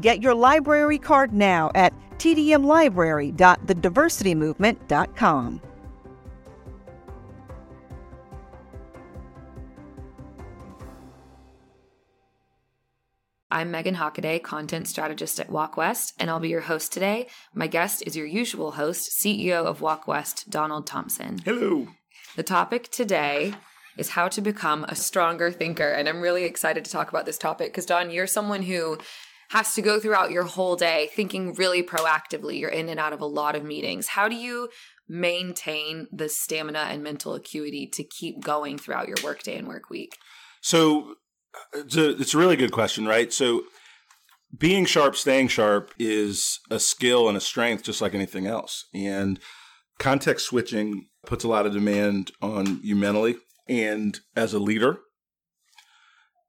Get your library card now at tdmlibrary.thediversitymovement.com. I'm Megan Hockaday, content strategist at WalkWest, and I'll be your host today. My guest is your usual host, CEO of WalkWest, Donald Thompson. Hello. The topic today is how to become a stronger thinker, and I'm really excited to talk about this topic because, Don, you're someone who has to go throughout your whole day thinking really proactively. You're in and out of a lot of meetings. How do you maintain the stamina and mental acuity to keep going throughout your workday and work week? So it's a, it's a really good question, right? So being sharp, staying sharp is a skill and a strength just like anything else. And context switching puts a lot of demand on you mentally. And as a leader,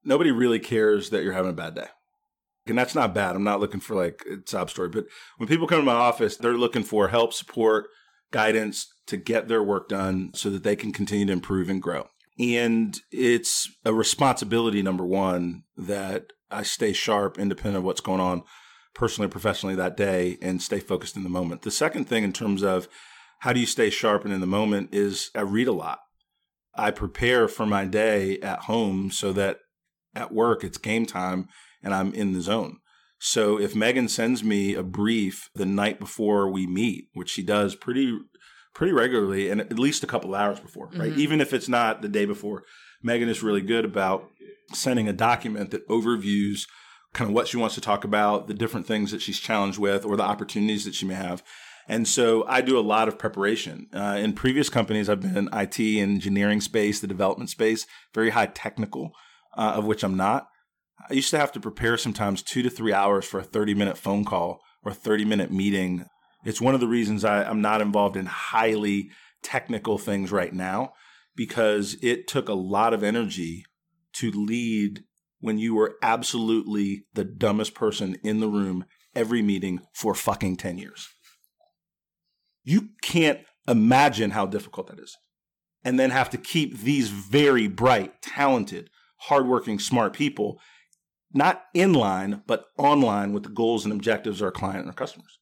nobody really cares that you're having a bad day. And that's not bad. I'm not looking for like a sob story. But when people come to my office, they're looking for help, support, guidance to get their work done so that they can continue to improve and grow. And it's a responsibility, number one, that I stay sharp, independent of what's going on personally professionally that day, and stay focused in the moment. The second thing, in terms of how do you stay sharp and in the moment, is I read a lot. I prepare for my day at home so that at work it's game time and I'm in the zone. So if Megan sends me a brief the night before we meet, which she does pretty pretty regularly and at least a couple hours before, right? Mhm. Even if it's not the day before. Megan is really good about sending a document that overviews kind of what she wants to talk about, the different things that she's challenged with, or the opportunities that she may have. And so I do a lot of preparation. Uh, in previous companies, I've been in IT, engineering space, the development space, very high technical, uh, of which I'm not. I used to have to prepare sometimes two to three hours for a 30 minute phone call or a 30 minute meeting. It's one of the reasons I, I'm not involved in highly technical things right now because it took a lot of energy to lead when you were absolutely the dumbest person in the room every meeting for fucking 10 years. You can't imagine how difficult that is. And then have to keep these very bright, talented, hardworking, smart people not in line, but online with the goals and objectives of our client and our customers.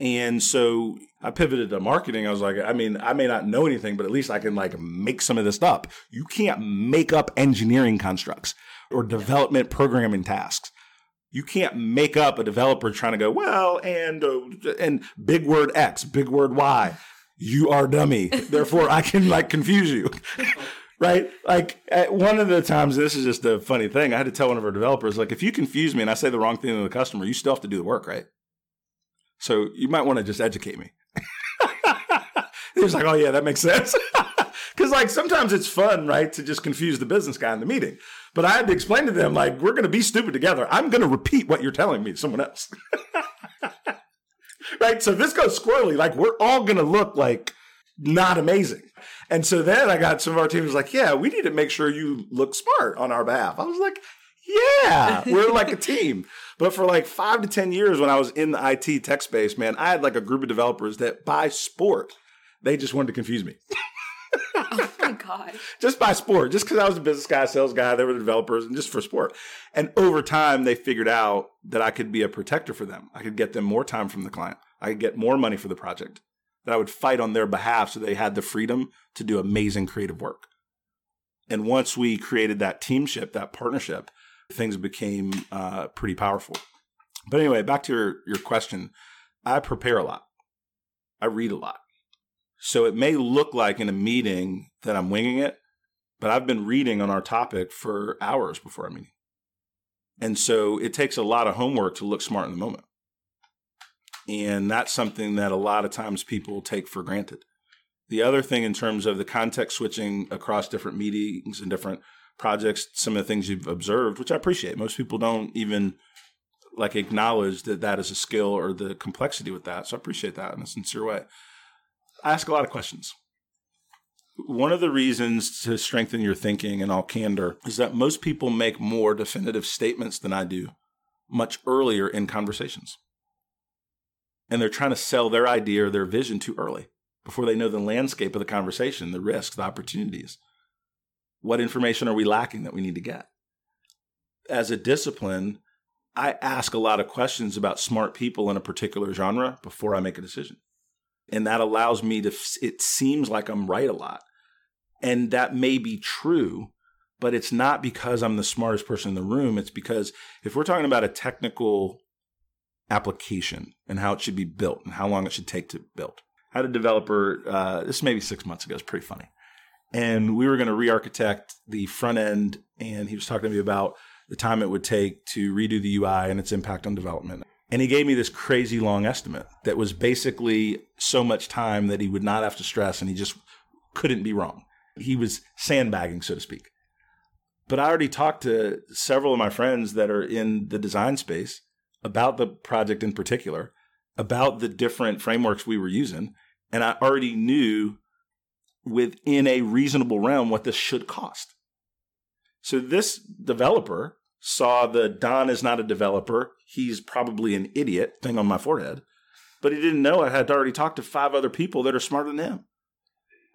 And so I pivoted to marketing. I was like, I mean, I may not know anything, but at least I can like make some of this up. You can't make up engineering constructs or development programming tasks. You can't make up a developer trying to go, well, and uh, and big word X, big word Y. You are dummy. Therefore, I can like confuse you. right? Like one of the times, this is just a funny thing. I had to tell one of our developers, like, if you confuse me and I say the wrong thing to the customer, you still have to do the work, right? So you might want to just educate me. he was like, oh yeah, that makes sense. Because like sometimes it's fun, right, to just confuse the business guy in the meeting. But I had to explain to them, like, we're going to be stupid together. I'm going to repeat what you're telling me to someone else. right? So this goes squirrely, like we're all going to look like not amazing. And so then I got some of our team was like, yeah, we need to make sure you look smart on our behalf. I was like, yeah, we're like a team. But for like five to 10 years when I was in the IT tech space, man, I had like a group of developers that by sport, they just wanted to confuse me. Oh my god. just by sport, just because I was a business guy, sales guy, they were the developers, and just for sport. And over time, they figured out that I could be a protector for them. I could get them more time from the client. I could get more money for the project. That I would fight on their behalf so they had the freedom to do amazing creative work. And once we created that teamship, that partnership, things became uh, pretty powerful. But anyway, back to your, your question. I prepare a lot. I read a lot. So it may look like in a meeting that I'm winging it, but I've been reading on our topic for hours before a meeting. And so it takes a lot of homework to look smart in the moment. And that's something that a lot of times people take for granted. The other thing, in terms of the context switching across different meetings and different projects, some of the things you've observed, which I appreciate. Most people don't even like acknowledge that that is a skill or the complexity with that. So I appreciate that in a sincere way. I ask a lot of questions. One of the reasons to strengthen your thinking in all candor is that most people make more definitive statements than I do much earlier in conversations. And they're trying to sell their idea or their vision too early before they know the landscape of the conversation, the risks, the opportunities. What information are we lacking that we need to get? As a discipline, I ask a lot of questions about smart people in a particular genre before I make a decision. And that allows me to, it seems like I'm right a lot. And that may be true, but it's not because I'm the smartest person in the room. It's because if we're talking about a technical application and how it should be built and how long it should take to build, I had a developer, uh, this maybe six months ago, it's pretty funny. And we were going to re architect the front end. And he was talking to me about the time it would take to redo the UI and its impact on development. And he gave me this crazy long estimate that was basically so much time that he would not have to stress and he just couldn't be wrong. He was sandbagging, so to speak. But I already talked to several of my friends that are in the design space about the project in particular, about the different frameworks we were using. And I already knew within a reasonable realm what this should cost. So this developer saw the Don is not a developer. He's probably an idiot thing on my forehead. But he didn't know I had already talked to five other people that are smarter than him.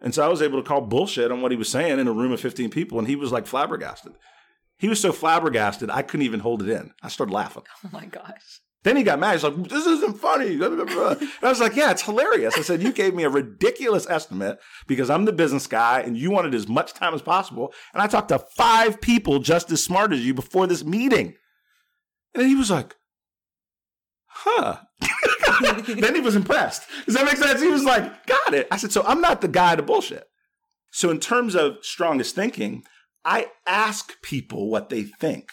And so I was able to call bullshit on what he was saying in a room of 15 people, and he was like flabbergasted. He was so flabbergasted, I couldn't even hold it in. I started laughing. Oh my gosh. Then he got mad. He's like, this isn't funny. And I was like, yeah, it's hilarious. I said, you gave me a ridiculous estimate because I'm the business guy and you wanted as much time as possible. And I talked to five people just as smart as you before this meeting. And he was like, huh. then he was impressed. Does that make sense? He was like, got it. I said, so I'm not the guy to bullshit. So in terms of strongest thinking, I ask people what they think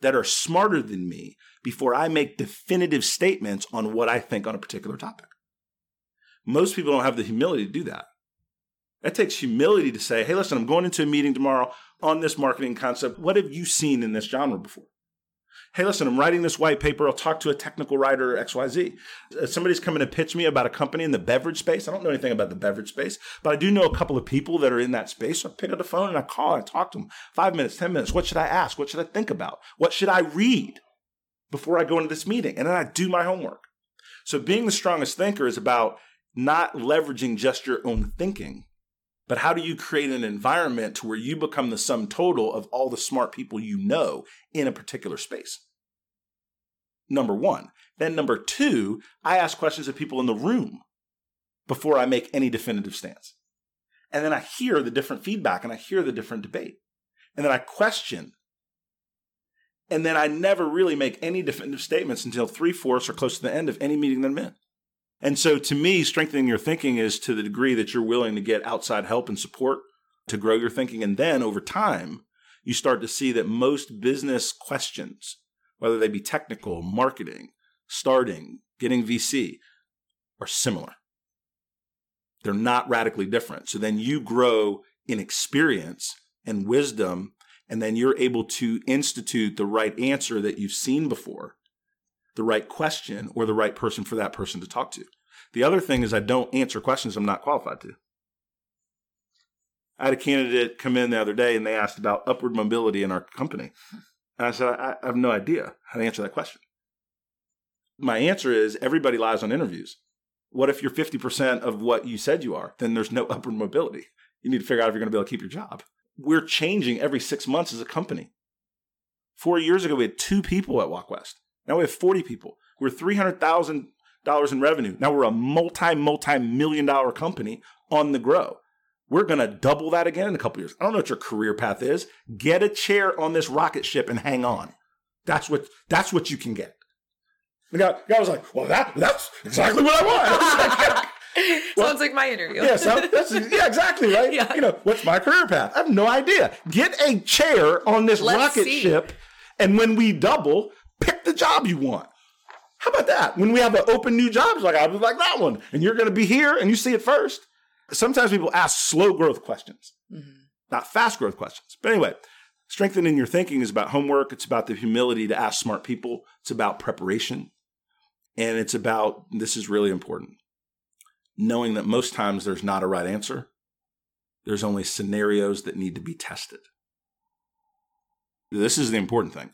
that are smarter than me before I make definitive statements on what I think on a particular topic. Most people don't have the humility to do that. It takes humility to say, hey, listen, I'm going into a meeting tomorrow on this marketing concept. What have you seen in this genre before? Hey, listen, I'm writing this white paper. I'll talk to a technical writer, XYZ. Uh, somebody's coming to pitch me about a company in the beverage space. I don't know anything about the beverage space, but I do know a couple of people that are in that space. So I pick up the phone and I call and I talk to them. Five minutes, 10 minutes. What should I ask? What should I think about? What should I read? before I go into this meeting. And then I do my homework. So being the strongest thinker is about not leveraging just your own thinking, but how do you create an environment to where you become the sum total of all the smart people you know in a particular space? Number one. Then number two, I ask questions of people in the room before I make any definitive stance. And then I hear the different feedback and I hear the different debate. And then I question and then I never really make any definitive statements until three fourths or close to the end of any meeting that I'm in. And so to me, strengthening your thinking is to the degree that you're willing to get outside help and support to grow your thinking. And then over time, you start to see that most business questions, whether they be technical, marketing, starting, getting VC, are similar. They're not radically different. So then you grow in experience and wisdom and then you're able to institute the right answer that you've seen before, the right question, or the right person for that person to talk to. The other thing is, I don't answer questions I'm not qualified to. I had a candidate come in the other day and they asked about upward mobility in our company. And I said, I, I have no idea how to answer that question. My answer is everybody lies on interviews. What if you're 50% of what you said you are? Then there's no upward mobility. You need to figure out if you're going to be able to keep your job. We're changing every six months as a company. Four years ago, we had two people at Walk West. Now we have 40 people. We're $300,000 in revenue. Now we're a multi, multi million dollar company on the grow. We're going to double that again in a couple years. I don't know what your career path is. Get a chair on this rocket ship and hang on. That's what, that's what you can get. The guy, the guy was like, well, that, that's exactly what I want. well, Sounds like my interview. yeah, so that's, yeah, exactly, right? Yeah. You know, what's my career path? I have no idea. Get a chair on this Let's rocket see. ship, and when we double, pick the job you want. How about that? When we have an open new jobs, like I was like that one, and you're going to be here and you see it first. Sometimes people ask slow growth questions, mm-hmm. not fast growth questions. But anyway, strengthening your thinking is about homework. It's about the humility to ask smart people. It's about preparation. And it's about this is really important knowing that most times there's not a right answer. There's only scenarios that need to be tested. This is the important thing.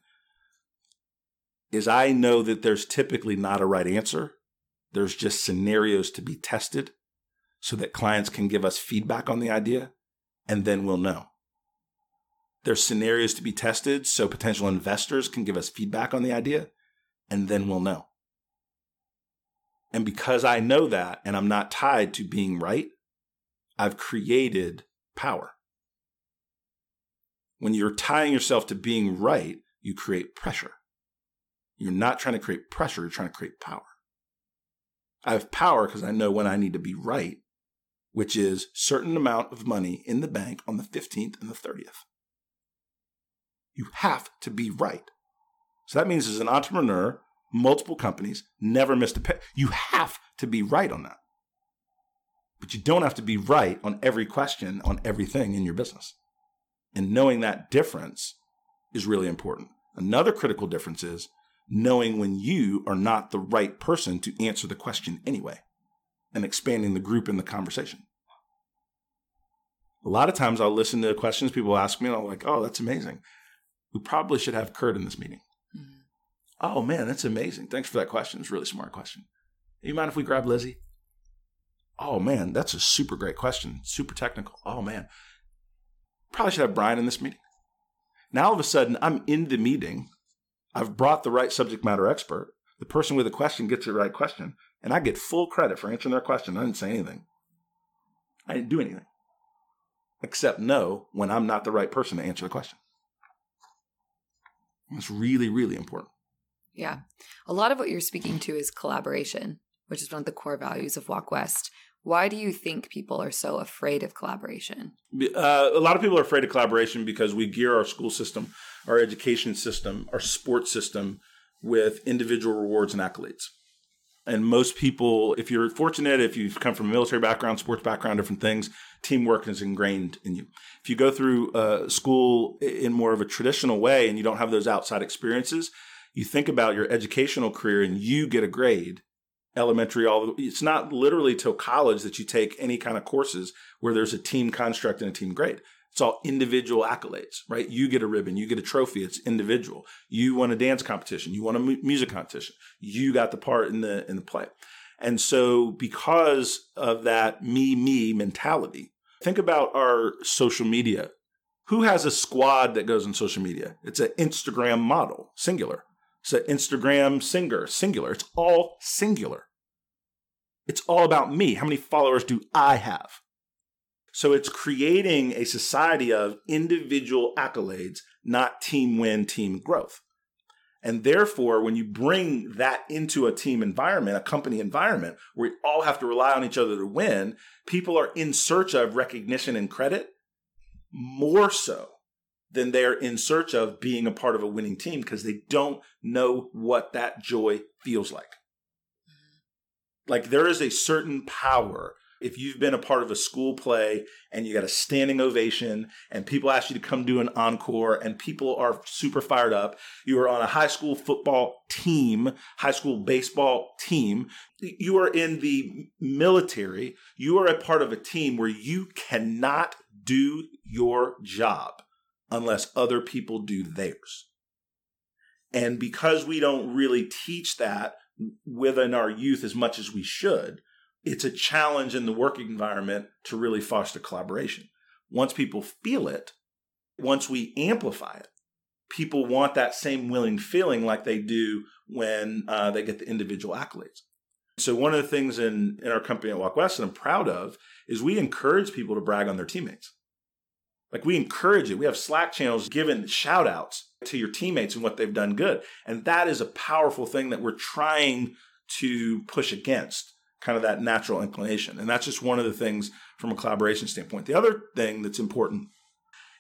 Is I know that there's typically not a right answer. There's just scenarios to be tested so that clients can give us feedback on the idea and then we'll know. There's scenarios to be tested so potential investors can give us feedback on the idea and then we'll know. And because I know that and I'm not tied to being right, I've created power. When you're tying yourself to being right, you create pressure. You're not trying to create pressure, you're trying to create power. I have power because I know when I need to be right, which is certain amount of money in the bank on the 15th and the 30th. You have to be right. So that means as an entrepreneur, multiple companies, never missed a pay. You have to be right on that. But you don't have to be right on every question on everything in your business. And knowing that difference is really important. Another critical difference is knowing when you are not the right person to answer the question anyway and expanding the group in the conversation. A lot of times I'll listen to questions people ask me and I'm like, oh, that's amazing. We probably should have Kurt in this meeting. Mm-hmm. Oh man, that's amazing. Thanks for that question. It's a really smart question. You mind if we grab Lizzie? Oh man, that's a super great question. Super technical. Oh man. Probably should have Brian in this meeting. Now all of a sudden I'm in the meeting. I've brought the right subject matter expert. The person with the question gets the right question, and I get full credit for answering their question. I didn't say anything. I didn't do anything. Except know when I'm not the right person to answer the question. It's really, really important. Yeah. A lot of what you're speaking to is collaboration, which is one of the core values of Walk West. Why do you think people are so afraid of collaboration? Uh, a lot of people are afraid of collaboration because we gear our school system, our education system, our sports system with individual rewards and accolades. And most people, if you're fortunate, if you've come from a military background, sports background, different things, teamwork is ingrained in you. If you go through uh, school in more of a traditional way and you don't have those outside experiences, you think about your educational career and you get a grade elementary all the, it's not literally till college that you take any kind of courses where there's a team construct and a team grade it's all individual accolades right you get a ribbon you get a trophy it's individual you won a dance competition you won a mu- music competition you got the part in the in the play and so because of that me me mentality think about our social media who has a squad that goes on social media it's an instagram model singular it's an Instagram singer, singular. It's all singular. It's all about me. How many followers do I have? So it's creating a society of individual accolades, not team win, team growth. And therefore, when you bring that into a team environment, a company environment, where we all have to rely on each other to win, people are in search of recognition and credit more so than they're in search of being a part of a winning team because they don't know what that joy feels like. Mm-hmm. Like there is a certain power. If you've been a part of a school play and you got a standing ovation and people ask you to come do an encore and people are super fired up, you are on a high school football team, high school baseball team, you are in the military, you are a part of a team where you cannot do your job unless other people do theirs. And because we don't really teach that within our youth as much as we should, it's a challenge in the work environment to really foster collaboration. once people feel it, once we amplify it, people want that same willing feeling like they do when uh, they get the individual accolades. So one of the things in, in our company at Walk West that I'm proud of is we encourage people to brag on their teammates. Like we encourage it. We have Slack channels giving shout outs to your teammates and what they've done good. And that is a powerful thing that we're trying to push against kind of that natural inclination. And that's just one of the things from a collaboration standpoint. The other thing that's important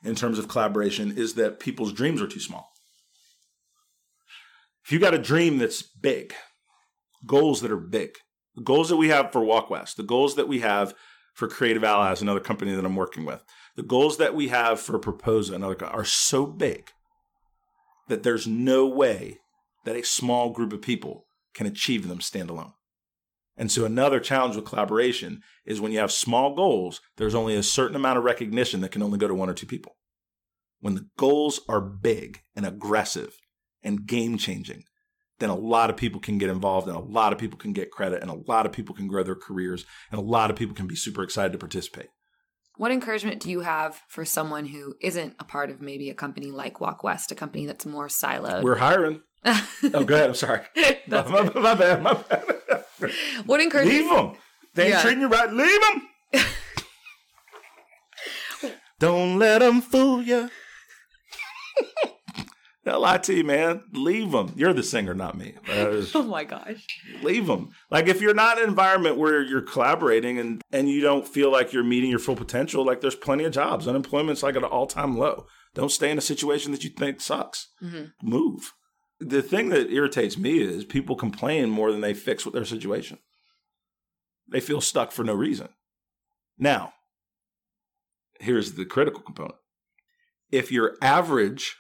in terms of collaboration is that people's dreams are too small. If you got a dream that's big, goals that are big, the goals that we have for Walk West, the goals that we have for Creative Allies, another company that I'm working with, the goals that we have for Proposa, another are so big that there's no way that a small group of people can achieve them standalone. And so another challenge with collaboration is when you have small goals, there's only a certain amount of recognition that can only go to one or two people. When the goals are big and aggressive and game changing, then a lot of people can get involved and a lot of people can get credit and a lot of people can grow their careers and a lot of people can be super excited to participate. What encouragement do you have for someone who isn't a part of maybe a company like Walk West, a company that's more siloed? We're hiring. oh, go ahead. I'm sorry. my, my, my, bad. My bad. what encouragement? Leave them. They ain't yeah. treating you right. Leave them. Don't let them fool you. They'll lie to you, man. Leave them. You're the singer, not me. oh my gosh. Leave them. Like if you're not in an environment where you're collaborating and and you don't feel like you're meeting your full potential, like there's plenty of jobs. Unemployment's like at an all time low. Don't stay in a situation that you think sucks. Mm-hmm. Move. The thing that irritates me is people complain more than they fix with their situation. They feel stuck for no reason. Now, here's the critical component. If you're average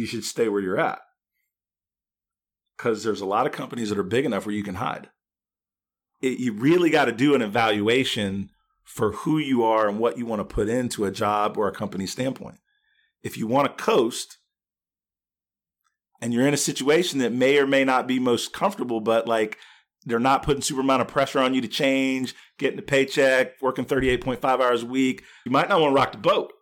you should stay where you're at. Because there's a lot of companies that are big enough where you can hide. It, you really got to do an evaluation for who you are and what you want to put into a job or a company standpoint. If you want to coast and you're in a situation that may or may not be most comfortable, but like they're not putting super amount of pressure on you to change, getting a paycheck, working 38.5 hours a week, you might not want to rock the boat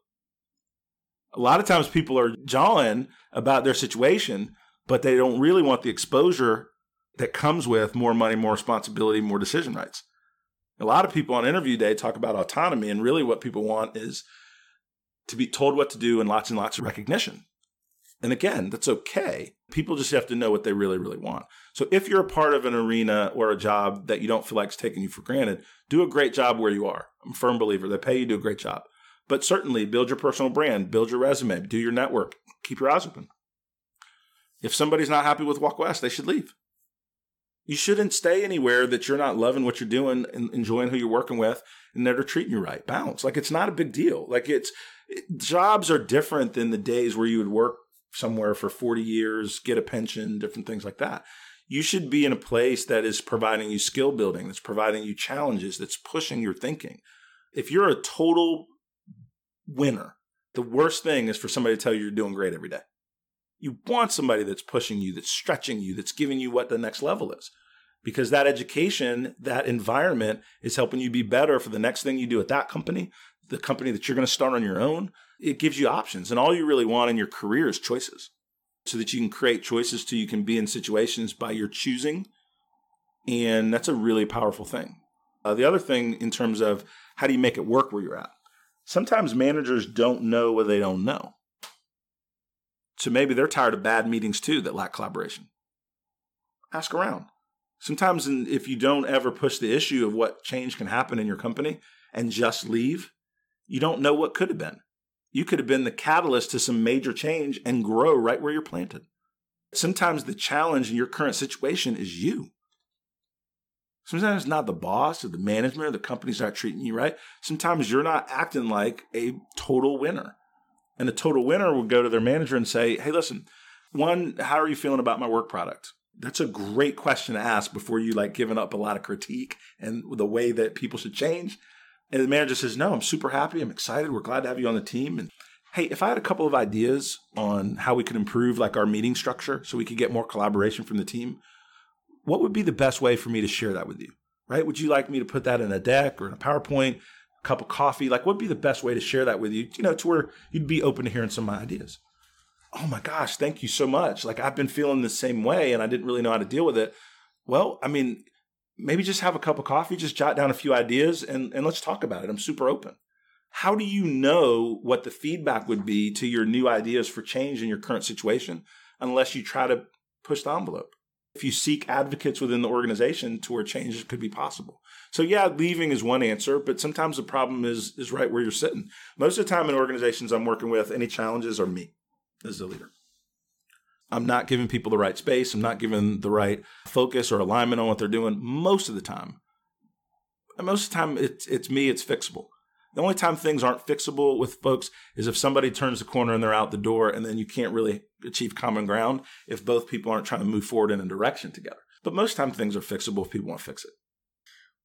a lot of times people are jawing about their situation, but they don't really want the exposure that comes with more money, more responsibility, more decision rights. A lot of people on interview day talk about autonomy, and really what people want is to be told what to do and lots and lots of recognition. And again, that's okay. People just have to know what they really, really want. So if you're a part of an arena or a job that you don't feel like is taking you for granted, do a great job where you are. I'm a firm believer. They pay you, do a great job. But certainly build your personal brand, build your resume, do your network, keep your eyes open. If somebody's not happy with Walk West, they should leave. You shouldn't stay anywhere that you're not loving what you're doing and enjoying who you're working with and that are treating you right. Bounce. Like it's not a big deal. Like it's it, jobs are different than the days where you would work somewhere for 40 years, get a pension, different things like that. You should be in a place that is providing you skill building, that's providing you challenges, that's pushing your thinking. If you're a total winner. The worst thing is for somebody to tell you you're doing great every day. You want somebody that's pushing you, that's stretching you, that's giving you what the next level is. Because that education, that environment is helping you be better for the next thing you do at that company, the company that you're going to start on your own. It gives you options. And all you really want in your career is choices so that you can create choices to you can be in situations by your choosing. And that's a really powerful thing. Uh, the other thing in terms of how do you make it work where you're at? sometimes managers don't know what they don't know. So maybe they're tired of bad meetings too that lack collaboration. Ask around. Sometimes, if you don't ever push the issue of what change can happen in your company and just leave, you don't know what could have been. You could have been the catalyst to some major change and grow right where you're planted. Sometimes the challenge in your current situation is you. Sometimes it's not the boss or the management or the company's not treating you right. Sometimes you're not acting like a total winner. And a total winner will go to their manager and say, Hey, listen, one, how are you feeling about my work product? That's a great question to ask before you like giving up a lot of critique and the way that people should change. And the manager says, No, I'm super happy. I'm excited. We're glad to have you on the team. And hey, if I had a couple of ideas on how we could improve like our meeting structure so we could get more collaboration from the team, what would be the best way for me to share that with you? Right? Would you like me to put that in a deck or in a PowerPoint? a cup of coffee? Like, what would be the best way to share that with you? You know, to where you'd be open to hearing some of my ideas. Oh my gosh, thank you so much. Like, I've been feeling the same way and I didn't really know how to deal with it. Well, I mean, maybe just have a cup of coffee, just jot down a few ideas and, and let's talk about it. I'm super open. How do you know what the feedback would be to your new ideas for change in your current situation unless you try to push the envelope? If you seek advocates within the organization to where changes could be possible. So yeah, leaving is one answer, but sometimes the problem is is right where you're sitting. Most of the time in organizations I'm working with, any challenges are me as the leader. I'm not giving people the right space. I'm not giving the right focus or alignment on what they're doing most of the time. And most of the time, it's, it's me, it's fixable. The only time things aren't fixable with folks is if somebody turns the corner and they're out the door, and then you can't really achieve common ground if both people aren't trying to move forward in a direction together. But most time things are fixable if people want to fix it.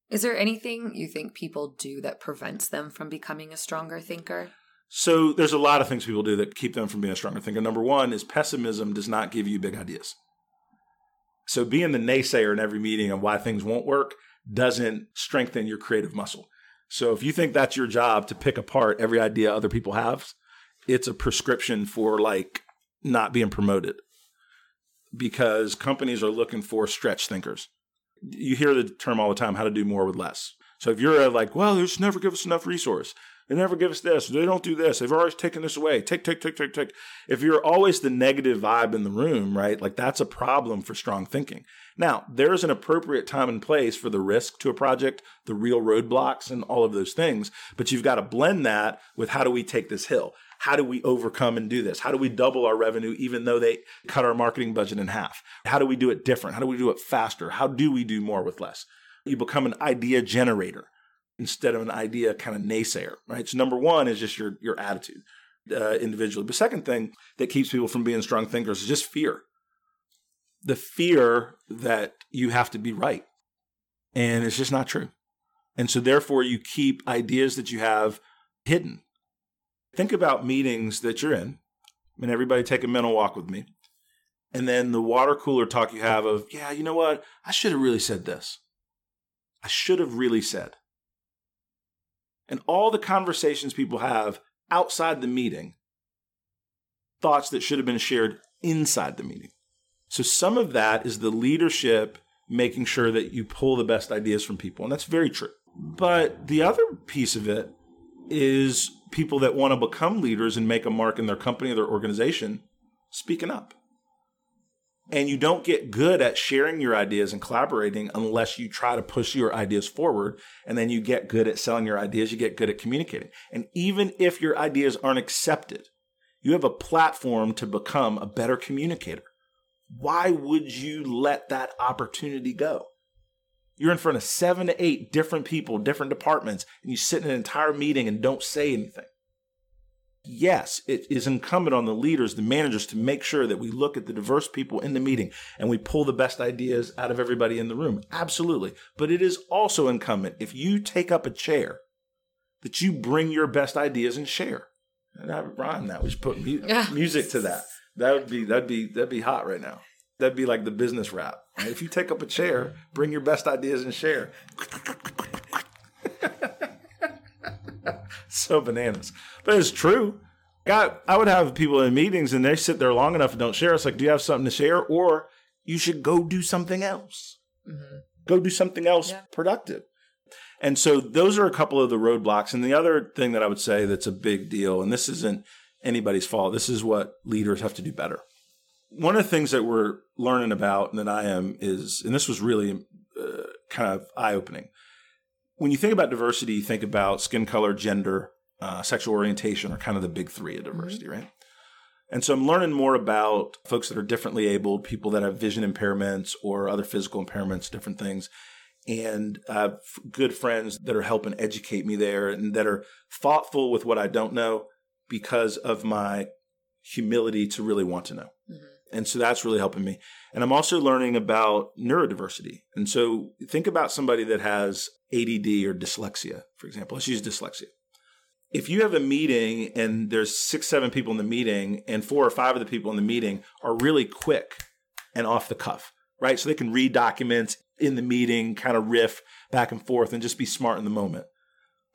Is there anything you think people do that prevents them from becoming a stronger thinker? So there's a lot of things people do that keep them from being a stronger thinker. Number one is pessimism does not give you big ideas. So being the naysayer in every meeting of why things won't work doesn't strengthen your creative muscle. So if you think that's your job to pick apart every idea other people have, it's a prescription for like not being promoted because companies are looking for stretch thinkers. You hear the term all the time, how to do more with less. So if you're like, well, they just never give us enough resource. They never give us this. They don't do this. They've always taken this away. Take, take, take, take, take. If you're always the negative vibe in the room, right? Like that's a problem for strong thinking. Now, there's an appropriate time and place for the risk to a project, the real roadblocks, and all of those things. But you've got to blend that with how do we take this hill? How do we overcome and do this? How do we double our revenue even though they cut our marketing budget in half? How do we do it different? How do we do it faster? How do we do more with less? You become an idea generator instead of an idea kind of naysayer, right? So number one is just your your attitude uh, individually. The second thing that keeps people from being strong thinkers is just fear. The fear that you have to be right, and it's just not true. And so therefore, you keep ideas that you have hidden. Think about meetings that you're in. Mean, everybody take a mental walk with me. And then the water cooler talk you have of, yeah, you know what? I should have really said this. I should have really said and all the conversations people have outside the meeting, thoughts that should have been shared inside the meeting. So some of that is the leadership making sure that you pull the best ideas from people. And that's very true. But the other piece of it is people that want to become leaders and make a mark in their company or their organization speaking up. And you don't get good at sharing your ideas and collaborating unless you try to push your ideas forward. And then you get good at selling your ideas. You get good at communicating. And even if your ideas aren't accepted, you have a platform to become a better communicator. Why would you let that opportunity go? You're in front of seven to eight different people, different departments, and you sit in an entire meeting and don't say anything yes, it is incumbent on the leaders, the managers, to make sure that we look at the diverse people in the meeting and we pull the best ideas out of everybody in the room. Absolutely. But it is also incumbent, if you take up a chair, that you bring your best ideas and share. And I rhyme that. We should put mu- music to that. That would be that'd be that'd be hot right now. That'd be like the business rap. If you take up a chair, bring your best ideas and share. so bananas. But it's true. God, I would have people in meetings and they sit there long enough and don't share. It's like, do you have something to share? Or you should go do something else. Mm-hmm. Go do something else yeah. productive. And so those are a couple of the roadblocks. And the other thing that I would say that's a big deal, and this isn't anybody's fault, this is what leaders have to do better. One of the things that we're learning about and that I am is, and this was really uh, kind of eye opening when you think about diversity, you think about skin color, gender, uh, sexual orientation are kind of the big three of diversity, mm-hmm. right? And so I'm learning more about folks that are differently abled, people that have vision impairments or other physical impairments, different things. And I have good friends that are helping educate me there and that are thoughtful with what I don't know because of my humility to really want to know. Mm-hmm. And so that's really helping me. And I'm also learning about neurodiversity. And so think about somebody that has ADD or dyslexia, for example. Let's use dyslexia. If you have a meeting and there's six, seven people in the meeting, and four or five of the people in the meeting are really quick and off the cuff, right? So they can read documents in the meeting, kind of riff back and forth and just be smart in the moment.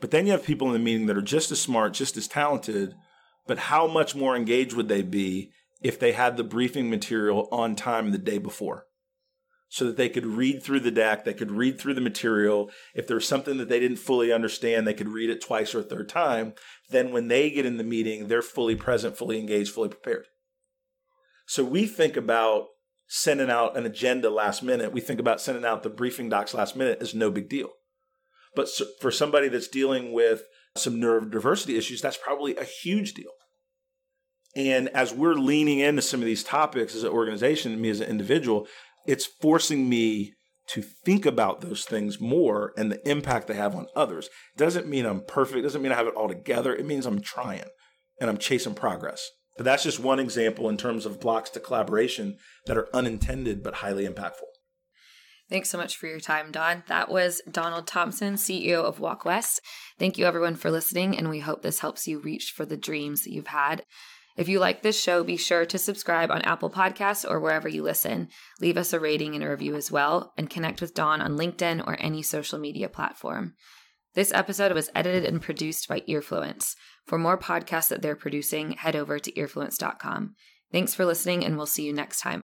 But then you have people in the meeting that are just as smart, just as talented, but how much more engaged would they be if they had the briefing material on time the day before? So that they could read through the deck, they could read through the material. If there's something that they didn't fully understand, they could read it twice or a third time. Then when they get in the meeting, they're fully present, fully engaged, fully prepared. So we think about sending out an agenda last minute. We think about sending out the briefing docs last minute as no big deal. But for somebody that's dealing with some neurodiversity issues, that's probably a huge deal. And as we're leaning into some of these topics as an organization, me as an individual, it's forcing me to think about those things more and the impact they have on others. It doesn't mean I'm perfect, it doesn't mean I have it all together. It means I'm trying and I'm chasing progress. But that's just one example in terms of blocks to collaboration that are unintended but highly impactful. Thanks so much for your time, Don. That was Donald Thompson, CEO of Walk West. Thank you, everyone, for listening, and we hope this helps you reach for the dreams that you've had. If you like this show, be sure to subscribe on Apple Podcasts or wherever you listen. Leave us a rating and a review as well, and connect with Don on LinkedIn or any social media platform. This episode was edited and produced by Earfluence. For more podcasts that they're producing, head over to earfluence.com. Thanks for listening, and we'll see you next time.